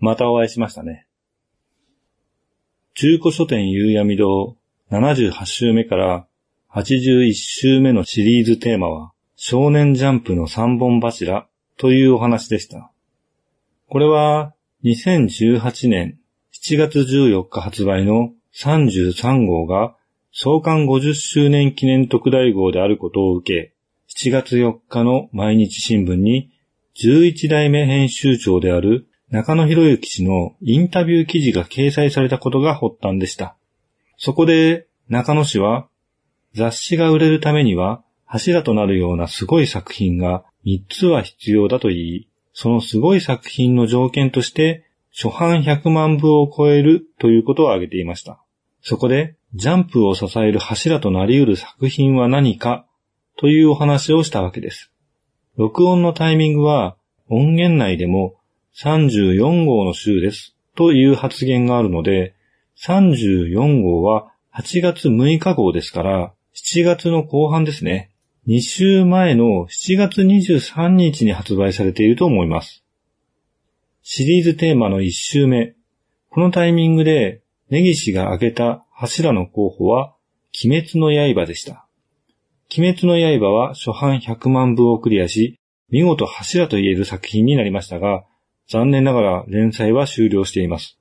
またお会いしましたね。中古書店夕闇堂78週目から81週目のシリーズテーマは少年ジャンプの3本柱というお話でした。これは2018年7月14日発売の33号が創刊50周年記念特大号であることを受け、7月4日の毎日新聞に11代目編集長である中野博之氏のインタビュー記事が掲載されたことが発端でした。そこで中野氏は雑誌が売れるためには柱となるようなすごい作品が3つは必要だと言い、そのすごい作品の条件として初版100万部を超えるということを挙げていました。そこでジャンプを支える柱となり得る作品は何かというお話をしたわけです。録音のタイミングは音源内でも34号の週ですという発言があるので、34号は8月6日号ですから、7月の後半ですね。2週前の7月23日に発売されていると思います。シリーズテーマの1週目。このタイミングで、根岸が挙げた柱の候補は、鬼滅の刃でした。鬼滅の刃は初版100万部をクリアし、見事柱と言える作品になりましたが、残念ながら連載は終了しています。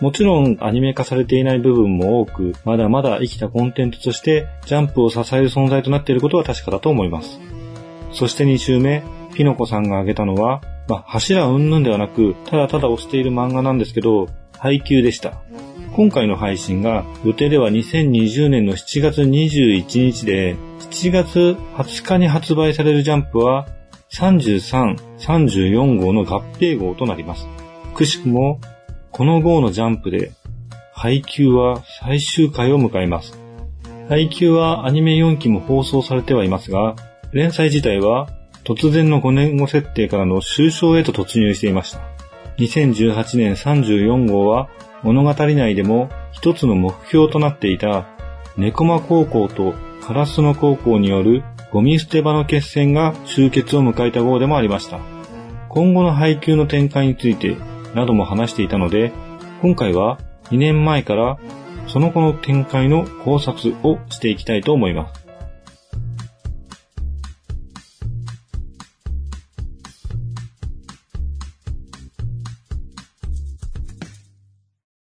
もちろんアニメ化されていない部分も多く、まだまだ生きたコンテンツとしてジャンプを支える存在となっていることは確かだと思います。そして2週目、ピノコさんが挙げたのは、まあ、柱うんぬんではなく、ただただ推している漫画なんですけど、配給でした。今回の配信が予定では2020年の7月21日で、7月20日に発売されるジャンプは33、34号の合併号となります。くしくも、この号のジャンプで、配給は最終回を迎えます。配給はアニメ4期も放送されてはいますが、連載自体は突然の5年後設定からの終章へと突入していました。2018年34号は物語内でも一つの目標となっていた猫間高校とカラスの高校によるゴミ捨て場の決戦が終結を迎えた号でもありました。今後の配給の展開についてなども話していたので、今回は2年前からその後の展開の考察をしていきたいと思います。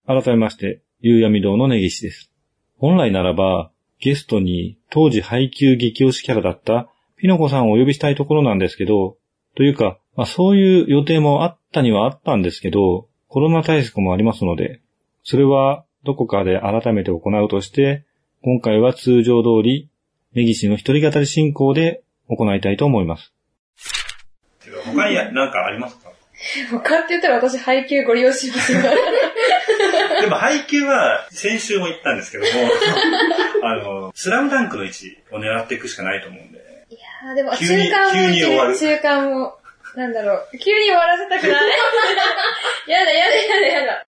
改めまして、夕闇堂の根岸です。本来ならば、ゲストに当時配給激推しキャラだったピノコさんをお呼びしたいところなんですけど、というか、まあ、そういう予定もあったにはあったんですけど、コロナ対策もありますので、それはどこかで改めて行うとして、今回は通常通り、根岸の一人語り進行で行いたいと思います。他に何かありますか？他って言ったら私配給ご利用しますよ。でも配給は先週も言ったんですけども、あの、スラムダンクの位置を狙っていくしかないと思うんで。いやーでも中間も急に終わる。中間も、なんだろう、急に終わらせたくない。やだやだやだやだ。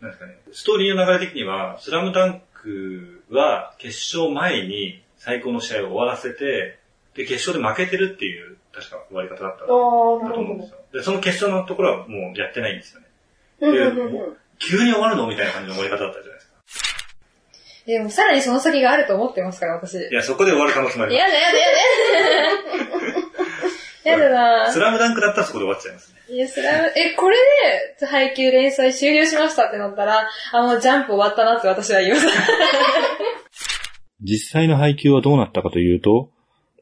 なんですかね、ストーリーの流れ的には、スラムダンクは決勝前に最高の試合を終わらせて、で、決勝で負けてるっていう、確か終わり方だったと思うんですよ。で、その決勝のところはもうやってないんですよね。で、急に終わるの？みたいな感じの終わり方だったじゃないですか。でもさらにその先があると思ってますから、私。いや、そこで終わる可能性もあります。やだやだやだやだなスラムダンクだったらそこで終わっちゃいますね。いや、スラム、え、これで配給連載終了しましたってなったら、あ、もうジャンプ終わったなって私は言います。実際の配給はどうなったかというと、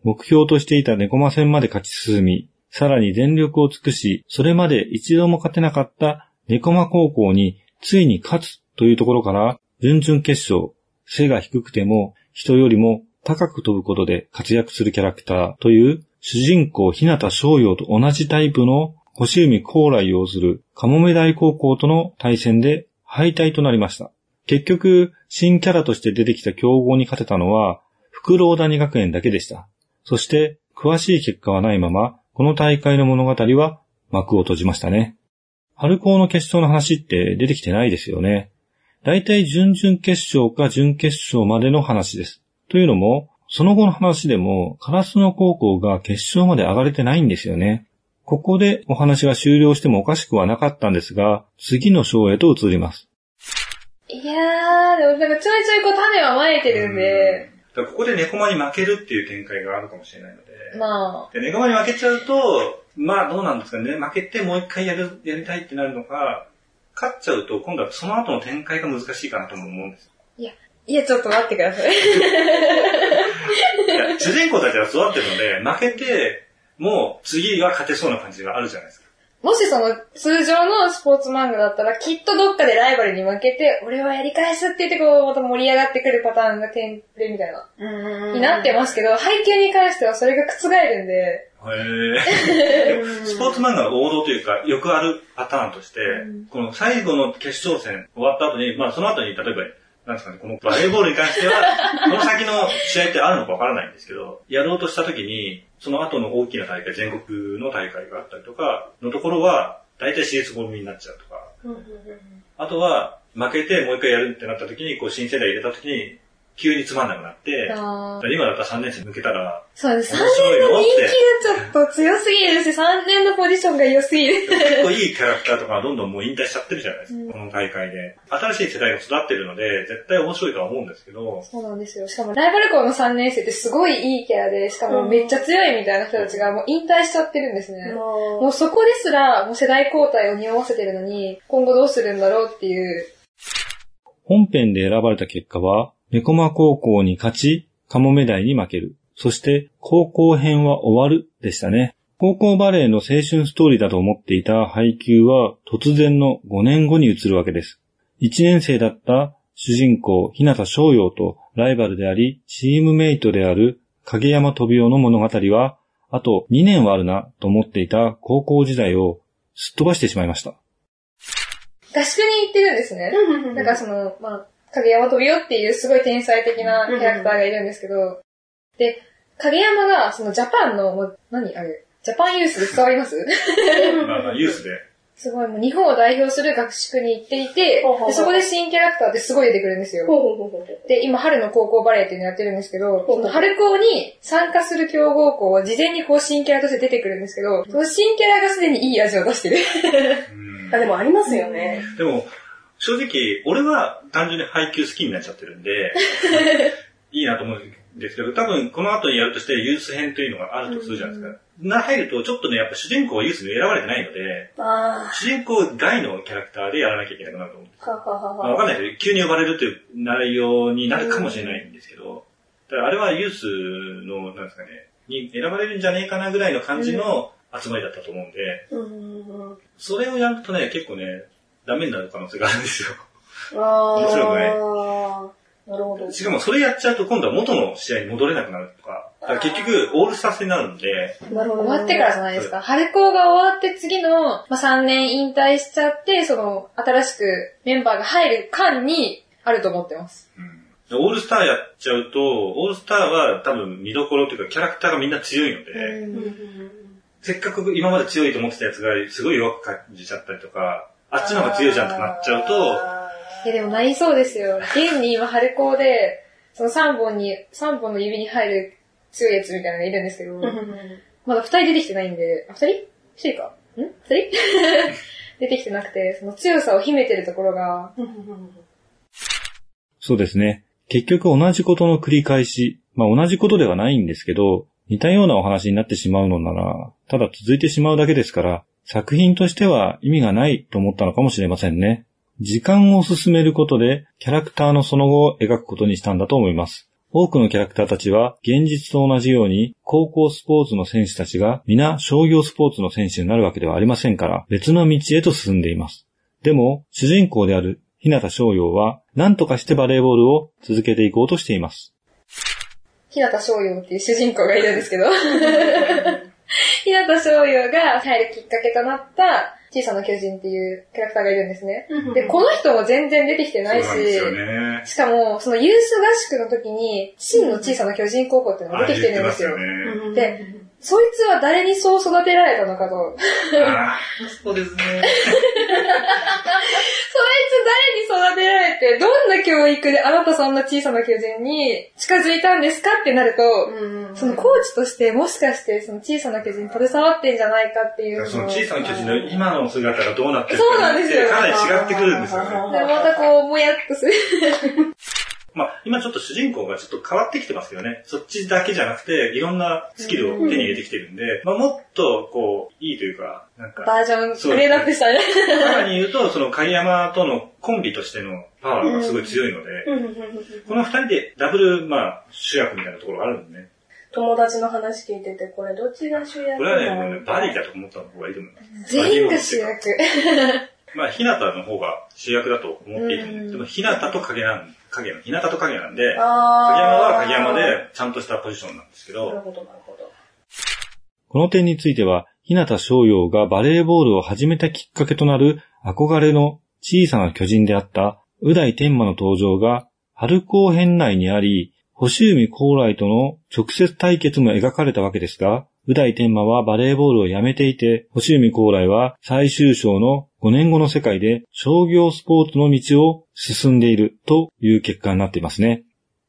目標としていた猫魔戦まで勝ち進み、さらに全力を尽くし、それまで一度も勝てなかった猫間高校についに勝つというところから、準々決勝、背が低くても人よりも高く飛ぶことで活躍するキャラクターという主人公日向翔陽と同じタイプの星海高来をするカモメ大高校との対戦で敗退となりました。結局、新キャラとして出てきた競合に勝てたのは、福老谷学園だけでした。そして、詳しい結果はないまま、この大会の物語は幕を閉じましたね。春高の決勝の話って出てきてないですよね。だいたい準々決勝か準決勝までの話です。というのも、その後の話でも、カラスの高校が決勝まで上がれてないんですよね。ここでお話が終了してもおかしくはなかったんですが、次の章へと移ります。いやー、でもなんかちょいちょいこう種はまいてるんで。ここで猫間に負けるっていう展開があるかもしれないので。まあ。で猫間に負けちゃうと、まあどうなんですかね。負けてもう一回やる、やりたいってなるのか、勝っちゃうと今度はその後の展開が難しいかなと思うんですよ。いや、いや、ちょっと待ってください。いや主人公たちは育ってるので、負けて、もう次は勝てそうな感じがあるじゃないですか。もしその通常のスポーツ漫画だったら、きっとどっかでライバルに負けて、俺はやり返すって言ってこう、また盛り上がってくるパターンがテンプレみたいな、になってますけど、配球に関してはそれが覆るんで。へ スポーツ漫画の王道というか、よくあるパターンとして、この最後の決勝戦終わった後に、まあその後に例えばなんですかね、このバレーボールに関しては、この先の試合ってあるのかわからないんですけど、やろうとした時に、その後の大きな大会、全国の大会があったりとか、のところは、大体 CS ゴミになっちゃうとか、あとは、負けてもう一回やるってなった時に、こう新世代入れた時に、急につまんなくなって、今だったら3年生抜けたら、そうです。3年の人気がちょっと強すぎるし、3年のポジションが良すぎる。結構いいキャラクターとかどんどんもう引退しちゃってるじゃないですか、うん、この大会で。新しい世代が育ってるので、絶対面白いとは思うんですけど。そうなんですよ。しかもライバル校の3年生ってすごいいいキャラで、しかもめっちゃ強いみたいな人たちがもう引退しちゃってるんですね。うん、もうそこですら、もう世代交代を匂わせてるのに、今後どうするんだろうっていう。本編で選ばれた結果は、猫間高校に勝ち、カモメダイに負ける。そして、高校編は終わるでしたね。高校バレーの青春ストーリーだと思っていた配給は突然の5年後に移るわけです。1年生だった主人公、日向翔陽とライバルであり、チームメイトである影山飛雄の物語は、あと2年はあるなと思っていた高校時代をすっ飛ばしてしまいました。合宿に行ってるんですね。だからその、まあ、影山飛びよっていうすごい天才的なキャラクターがいるんですけど、で、影山が、そのジャパンの、何あれ、ジャパンユースで伝わります？まあまあ、ユースで。すごい、もう日本を代表する学宿に行っていて、でそこで新キャラクターってすごい出てくるんですよ。で、今春の高校バレーっていうのやってるんですけど、その春高に参加する強豪校は事前にこう新キャラとして出てくるんですけど、その新キャラがすでにいい味を出してる。あ、でもありますよね。でも、正直、俺は単純に配給好きになっちゃってるんで、いいなと思うんですけど、多分この後にやるとしてユース編というのがあるとするじゃないですか。な、入ると、ちょっとね、やっぱ主人公はユースに選ばれてないので、主人公外のキャラクターでやらなきゃいけなくなると思うんですわかんないけど、急に呼ばれるという内容になるかもしれないんですけど、だからあれはユースの、なんですかね、に選ばれるんじゃねえかなぐらいの感じの集まりだったと思うんで、それをやるとね、結構ね、ダメになる可能性があるんですよ。あもちろんね。なるほど。しかもそれやっちゃうと今度は元の試合に戻れなくなるとか。か結局、オールスター戦になるんで。なるほど。終わってからじゃないですか。春高が終わって次の、まあ、3年引退しちゃって、その、新しくメンバーが入る間にあると思ってます。うん、オールスターやっちゃうと、オールスターは多分見どころというかキャラクターがみんな強いので、せっかく今まで強いと思ってたやつがすごい弱く感じちゃったりとか、あっちの方が強いじゃんってなっちゃうと。いやでもなりそうですよ。現に今、春高で、その3本に、3本の指に入る強いやつみたいなのがいるんですけど、まだ2人出てきてないんで、あ、2人 ?1 人かん ?2 人？出てきてなくて、その強さを秘めてるところが。そうですね。結局同じことの繰り返し。まあ同じことではないんですけど、似たようなお話になってしまうのなら、ただ続いてしまうだけですから、作品としては意味がないと思ったのかもしれませんね。時間を進めることでキャラクターのその後を描くことにしたんだと思います。多くのキャラクターたちは現実と同じように高校スポーツの選手たちが皆商業スポーツの選手になるわけではありませんから別の道へと進んでいます。でも主人公である日向翔陽は何とかしてバレーボールを続けていこうとしています。日向翔陽っていう主人公がいるんですけど。日向翔陽が入るきっかけとなった小さな巨人っていうキャラクターがいるんですね。で、この人も全然出てきてないし、ね、しかも、そのユース合宿の時に、真の小さな巨人高校っていうのが出てきてるんですよ。で、そいつは誰にそう育てられたのかと。あそうですね。そいつ誰に育てられえて、どんな教育であなたそんな小さな巨人に近づいたんですかってなると、そのコーチとしてもしかしてその小さな巨人に携わってんじゃないかっていうその小さな巨人の今の姿がどうなってるそうなんですよかなり違ってくるんですよね。でまたこう、もやっとする。まあ、今ちょっと主人公がちょっと変わってきてますよね。そっちだけじゃなくて、いろんなスキルを手に入れてきてるんで、まあ、もっと、こう、いいというか、なんか、バージョン、グレードアップしたね。さらに言うと、その影山とのコンビとしてのパワーがすごい強いので、この二人でダブル、まあ、主役みたいなところがあるんでね。友達の話聞いてて、これどっちが主役これはね、もうねバディだと思った方がいいと思います。全員が主役。まあ、ひなたの方が主役だと思っていいと思う。でも、ひなたと影なん、影の、ひなたと影なんで、影山は影山でちゃんとしたポジションなんですけど、なるほど、なるほど。この点については、日向翔陽がバレーボールを始めたきっかけとなる憧れの小さな巨人であった宇大天馬の登場が春高編内にあり、星海高来との直接対決も描かれたわけですが、宇大天馬はバレーボールをやめていて、星海高来は最終章の5年後の世界で商業スポーツの道を進んでいるという結果になっていますね。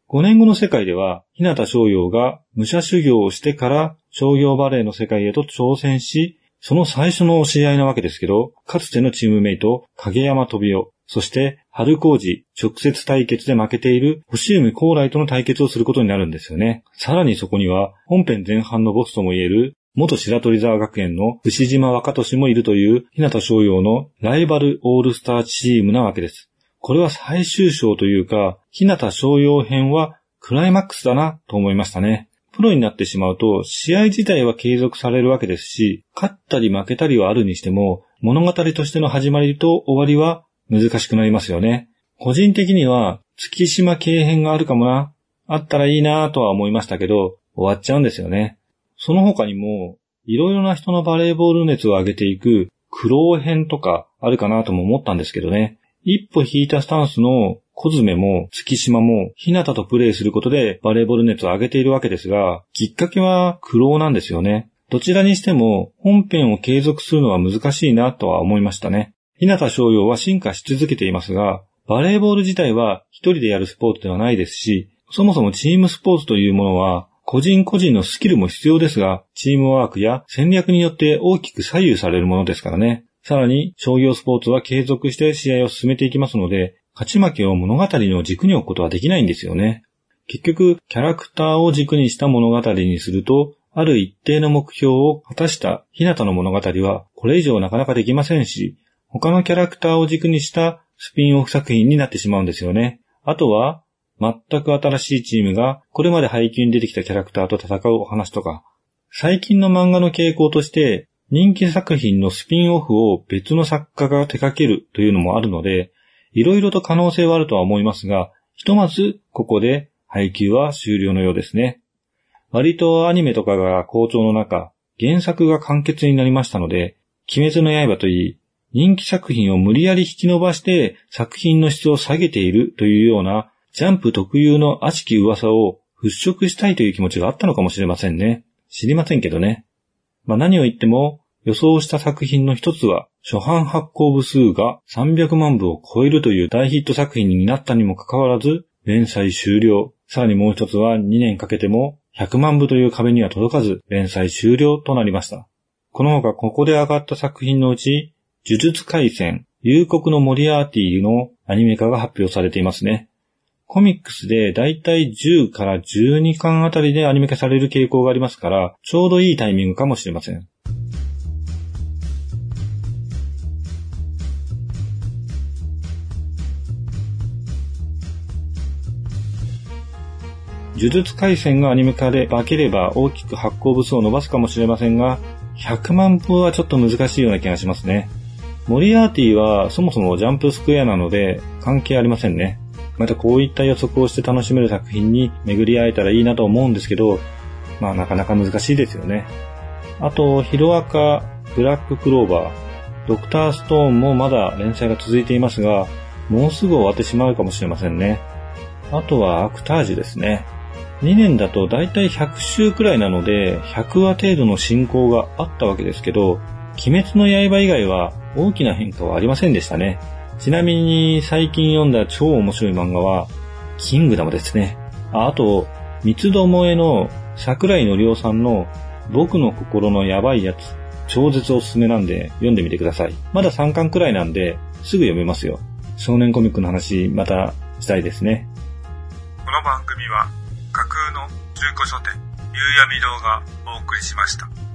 5年後の世界では、日向翔陽が武者修行をしてから商業バレーの世界へと挑戦し、その最初の試合いなわけですけど、かつてのチームメイト、影山飛夫、そして春工事直接対決で負けている星海高来との対決をすることになるんですよね。さらにそこには、本編前半のボスとも言える元白鳥沢学園の牛島若俊もいるという日向翔陽のライバルオールスターチームなわけです。これは最終章というか、日向商用編はクライマックスだなと思いましたね。プロになってしまうと、試合自体は継続されるわけですし、勝ったり負けたりはあるにしても、物語としての始まりと終わりは難しくなりますよね。個人的には、月島系編があるかもな、あったらいいなとは思いましたけど、終わっちゃうんですよね。その他にも、いろいろな人のバレーボール熱を上げていく苦労編とかあるかなとも思ったんですけどね。一歩引いたスタンスの小爪も月島も日向とプレイすることでバレーボール熱を上げているわけですが、きっかけは苦労なんですよね。どちらにしても本編を継続するのは難しいなとは思いましたね。日向翔陽は進化し続けていますが、バレーボール自体は一人でやるスポーツではないですし、そもそもチームスポーツというものは個人個人のスキルも必要ですが、チームワークや戦略によって大きく左右されるものですからね。さらに、商業スポーツは継続して試合を進めていきますので、勝ち負けを物語の軸に置くことはできないんですよね。結局、キャラクターを軸にした物語にすると、ある一定の目標を果たした日向の物語は、これ以上なかなかできませんし、他のキャラクターを軸にしたスピンオフ作品になってしまうんですよね。あとは、全く新しいチームがこれまで配給に出てきたキャラクターと戦うお話とか、最近の漫画の傾向として人気作品のスピンオフを別の作家が手掛けるというのもあるので、いろいろと可能性はあるとは思いますが、ひとまずここで配給は終了のようですね。割とアニメとかが好調の中、原作が完結になりましたので、鬼滅の刃といい、人気作品を無理やり引き伸ばして作品の質を下げているというようなジャンプ特有の悪しき噂を払拭したいという気持ちがあったのかもしれませんね。知りませんけどね。まあ何を言っても予想した作品の一つは初版発行部数が300万部を超えるという大ヒット作品になったにもかかわらず連載終了。さらにもう一つは2年かけても100万部という壁には届かず連載終了となりました。この他ここで上がった作品のうち呪術回戦、幽国のモリアーティのアニメ化が発表されていますね。コミックスでだいたい10から12巻あたりでアニメ化される傾向がありますから、ちょうどいいタイミングかもしれません。呪術回戦がアニメ化で化ければ大きく発行部数を伸ばすかもしれませんが、100万部はちょっと難しいような気がしますね。モリアーティはそもそもジャンプスクエアなので関係ありませんね。またこういった予測をして楽しめる作品に巡り会えたらいいなと思うんですけど、まあなかなか難しいですよね。あと、ヒロアカ、ブラッククローバー、ドクターストーンもまだ連載が続いていますが、もうすぐ終わってしまうかもしれませんね。あとはアクタージュですね。2年だとだいたい100週くらいなので、100話程度の進行があったわけですけど、鬼滅の刃以外は大きな変化はありませんでしたね。ちなみに最近読んだ超面白い漫画は、キングダムですね。ああと、三つどもえの桜井のりおさんの僕の心のやばいやつ、超絶おすすめなんで読んでみてください。まだ3巻くらいなんで、すぐ読めますよ。少年コミックの話、またしたいですね。この番組は架空の中古書店、夕闇堂がお送りしました。